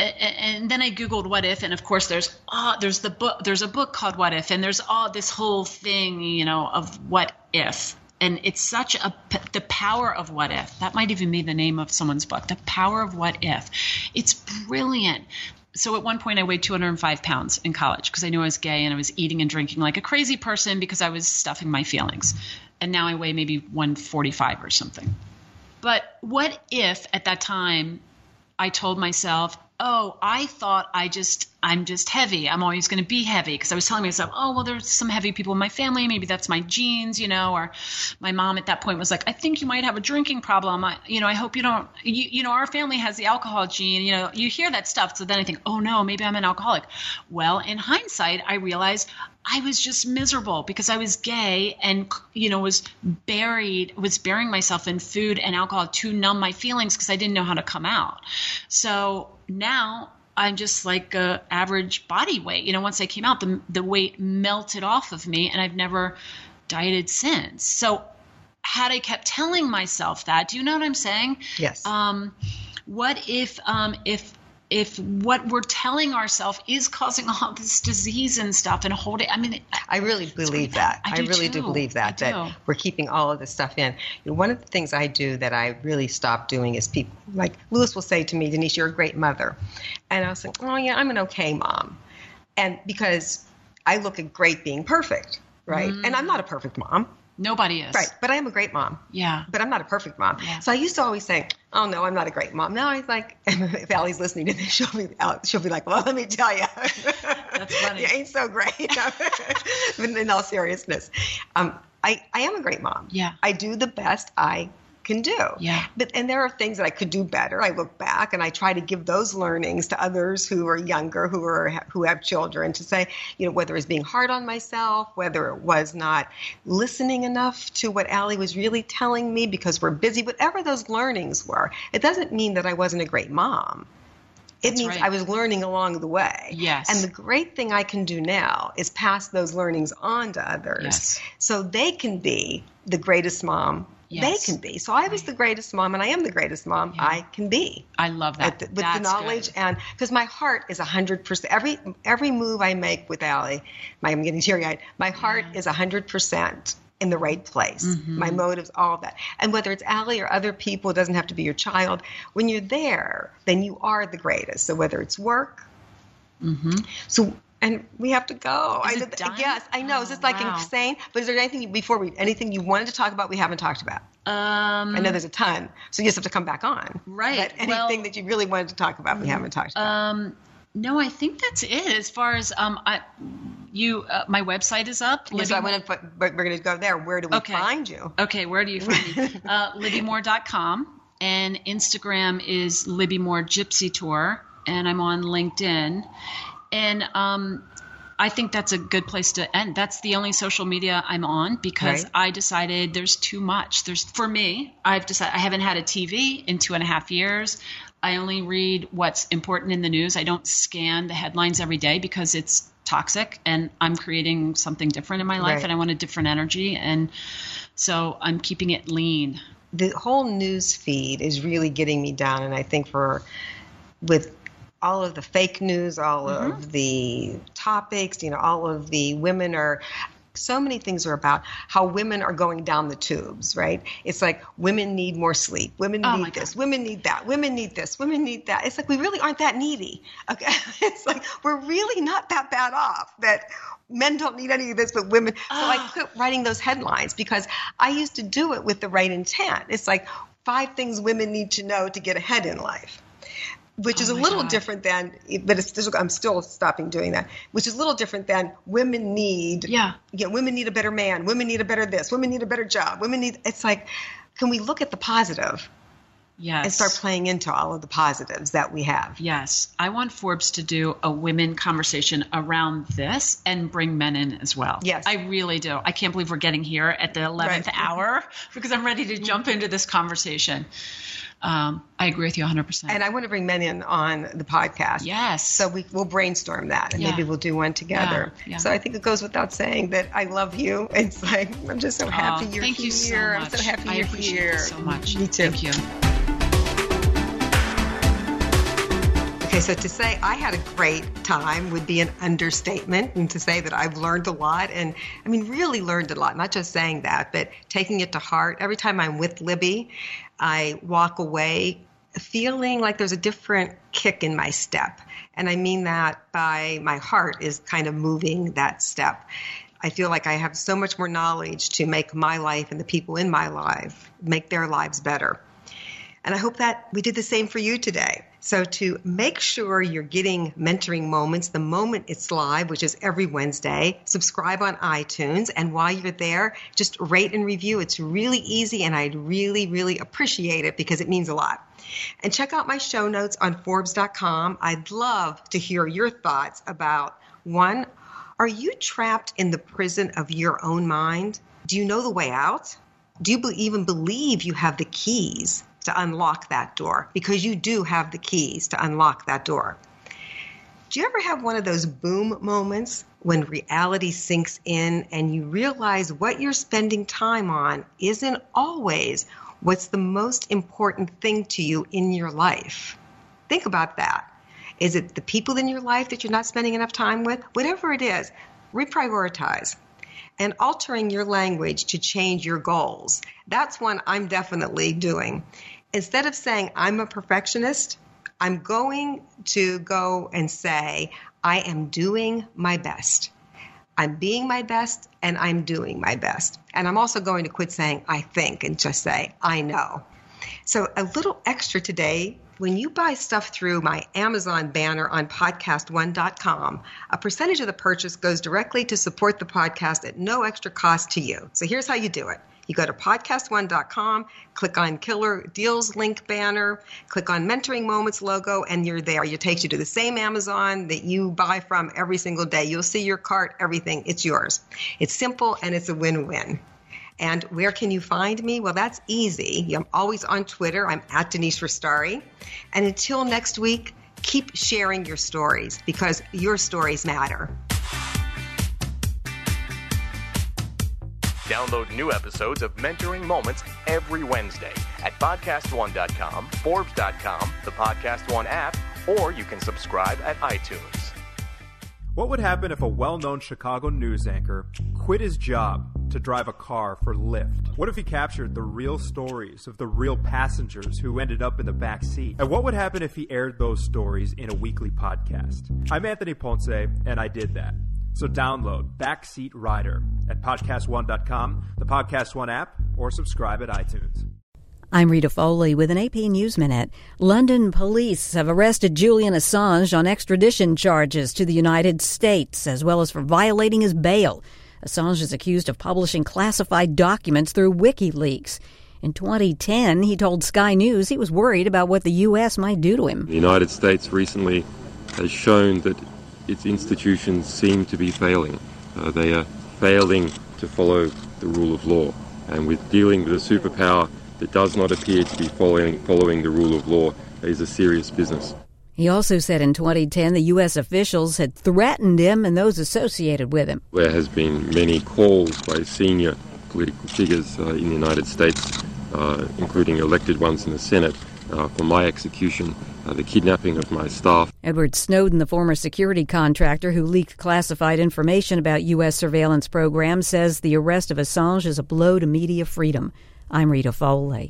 And then I googled what if, and of course there's oh, there's the book there's a book called What If, and there's all this whole thing you know of what if, and it's such a the power of what if that might even be the name of someone's book, the power of what if. It's brilliant. So at one point I weighed 205 pounds in college because I knew I was gay and I was eating and drinking like a crazy person because I was stuffing my feelings, and now I weigh maybe 145 or something. But what if at that time I told myself, oh, I thought I just, I'm just heavy. I'm always going to be heavy. Because I was telling myself, oh, well, there's some heavy people in my family. Maybe that's my genes, you know. Or my mom at that point was like, I think you might have a drinking problem. I, you know, I hope you don't, you, you know, our family has the alcohol gene. You know, you hear that stuff. So then I think, oh, no, maybe I'm an alcoholic. Well, in hindsight, I realized I was just miserable because I was gay and you know was buried was burying myself in food and alcohol to numb my feelings because I didn't know how to come out. So now I'm just like a average body weight. You know, once I came out, the the weight melted off of me, and I've never dieted since. So had I kept telling myself that, do you know what I'm saying? Yes. Um, what if um, if if what we're telling ourselves is causing all this disease and stuff and holding i mean I really believe that. I I, do really do believe that I that we're keeping all of this stuff in. You know, one of the things I do that I really stopped doing is people like Lewis will say to me, "Denise, you're a great mother," and I was like, "Oh yeah, I'm an okay mom," and because I look at great being perfect, right? And I'm not a perfect mom, nobody is right? But I am a great mom. yeah But I'm not a perfect mom. Yeah. So I used to always say, "Oh no, I'm not a great mom." Now I like, if Allie's listening to this, she'll be she'll be like, "Well, let me tell you, That's funny. you ain't so great." but in all seriousness, um, I I am a great mom. Yeah. I do the best I can do. Yeah. But and there are things that I could do better. I look back and I try to give those learnings to others who are younger, who are who have children, to say, you know, whether it's being hard on myself, whether it was not listening enough to what Allie was really telling me because we're busy, whatever those learnings were. It doesn't mean that I wasn't a great mom. It That's means right. I was learning along the way. Yes. And the great thing I can do now is pass those learnings on to others Yes. so they can be the greatest mom Yes. they can be. So I was the greatest mom, and I am the greatest mom I can be. i love that the, with That's the knowledge good. and because my heart is hundred percent. Every every move I make with Allie, my, I'm getting teary eyed. My heart is hundred percent in the right place. Mm-hmm. My motives, all of that. And whether it's Allie or other people, it doesn't have to be your child. When you're there, then you are the greatest. So whether it's work, Mm-hmm. so and we have to go. Is I did-? Yes, I know. Is Oh, this like wow. insane? But is there anything before we anything you wanted to talk about we haven't talked about? um I know there's a ton, so you just have to come back on. Right. But anything Well- that you really wanted to talk about, we haven't talked about. um no i think that's it as far as um i you uh, my website is up Yeah, so I want to we're going to go there. Where do we Okay. find you? Okay, where do you find me? uh, LibbyMoore.com and Instagram is Libby Moore Gypsy Tour, and I'm on LinkedIn. And um, I think that's a good place to end. That's the only social media I'm on because Right. I decided there's too much. There's for me. I've decided I haven't had a TV in two and a half years. I only read what's important in the news. I don't scan the headlines every day because it's toxic and I'm creating something different in my life Right. and I want a different energy and so I'm keeping it lean. the whole news feed is really getting me down and i think for with all of the fake news all Mm-hmm. of the topics you know all of the women are so many things are about how women are going down the tubes right? It's like women need more sleep. Women Oh need this. God. women need that. Women need this. Women need that. It's like we really aren't that needy. Okay. It's like we're really not that bad off that men don't need any of this but women so i Ah. quit writing those headlines because i used to do it with the right intent. It's like five things women need to know to get ahead in life which is Oh a little God. different than but it's still, i'm still stopping doing that which is a little different than women need Yeah. you know, women need a better man women need a better this women need a better job women need it's like can we look at the positive Yes. And start playing into all of the positives that we have. Yes. I want Forbes to do a women conversation around this and bring men in as well. Yes. I really do. I can't believe we're getting here at the 11th Right. hour because I'm ready to jump into this conversation. Um, I agree with you 100%. And I want to bring men in on the podcast. yes. So we, we'll brainstorm that and Yeah. maybe we'll do one together. Yeah, yeah. So I think it goes without saying that I love you. It's like, I'm just so happy Oh, you're here. thank here. you so much. I'm so happy I you're here. so much. Me too. Thank you. Okay, so to say I had a great time would be an understatement, and to say that I've learned a lot, and I mean, really learned a lot, not just saying that, but taking it to heart. Every time I'm with Libby, I walk away feeling like there's a different kick in my step. And I mean that by my heart is kind of moving that step. I feel like I have so much more knowledge to make my life and the people in my life make their lives better. And I hope that we did the same for you today. So, to make sure you're getting mentoring moments the moment it's live, which is every Wednesday, subscribe on iTunes. And while you're there, just rate and review. It's really easy, and I'd really, really appreciate it because it means a lot. And check out my show notes on Forbes.com. I'd love to hear your thoughts about one, are you trapped in the prison of your own mind? Do you know the way out? Do you even believe you have the keys to unlock that door? Because you do have the keys to unlock that door. Do you ever have one of those boom moments when reality sinks in and you realize what you're spending time on isn't always what's the most important thing to you in your life? Think about that. Is it the people in your life that you're not spending enough time with? Whatever it is, reprioritize and altering your language to change your goals. That's one I'm definitely doing. Instead of saying I'm a perfectionist, I'm going to go and say I am doing my best. I'm being my best and I'm doing my best. And I'm also going to quit saying I think and just say I know. So, a little extra today when you buy stuff through my Amazon banner on podcast1.com, a percentage of the purchase goes directly to support the podcast at no extra cost to you. So, here's how you do it. You go to podcast1.com, click on Killer Deals link banner, click on Mentoring Moments logo, and you're there. It takes you to the same Amazon that you buy from every single day. You'll see your cart, everything. It's yours. It's simple and it's a win win. And where can you find me? Well, that's easy. I'm always on Twitter. I'm at Denise Restauri. And until next week, keep sharing your stories because your stories matter. Download new episodes of Mentoring Moments every Wednesday at podcastone.com, Forbes.com, the Podcast One app, or you can subscribe at iTunes. What would happen if a well known Chicago news anchor quit his job to drive a car for Lyft? What if he captured the real stories of the real passengers who ended up in the back seat? And what would happen if he aired those stories in a weekly podcast? I'm Anthony Ponce, and I did that. So download Backseat Rider at podcastone.com, the Podcast One app, or subscribe at iTunes. I'm Rita Foley with an AP News Minute. London police have arrested Julian Assange on extradition charges to the United States, as well as for violating his bail. Assange is accused of publishing classified documents through WikiLeaks. In 2010, he told Sky News he was worried about what the U.S. might do to him. The United States recently has shown that its institutions seem to be failing. Uh, they are failing to follow the rule of law. And with dealing with a superpower that does not appear to be following, following the rule of law is a serious business. He also said in 2010 the U.S. officials had threatened him and those associated with him. There has been many calls by senior political figures uh, in the United States, uh, including elected ones in the Senate, uh, for my execution, uh, the kidnapping of my staff. Edward Snowden, the former security contractor who leaked classified information about U.S. surveillance programs, says the arrest of Assange is a blow to media freedom. I'm Rita Foley.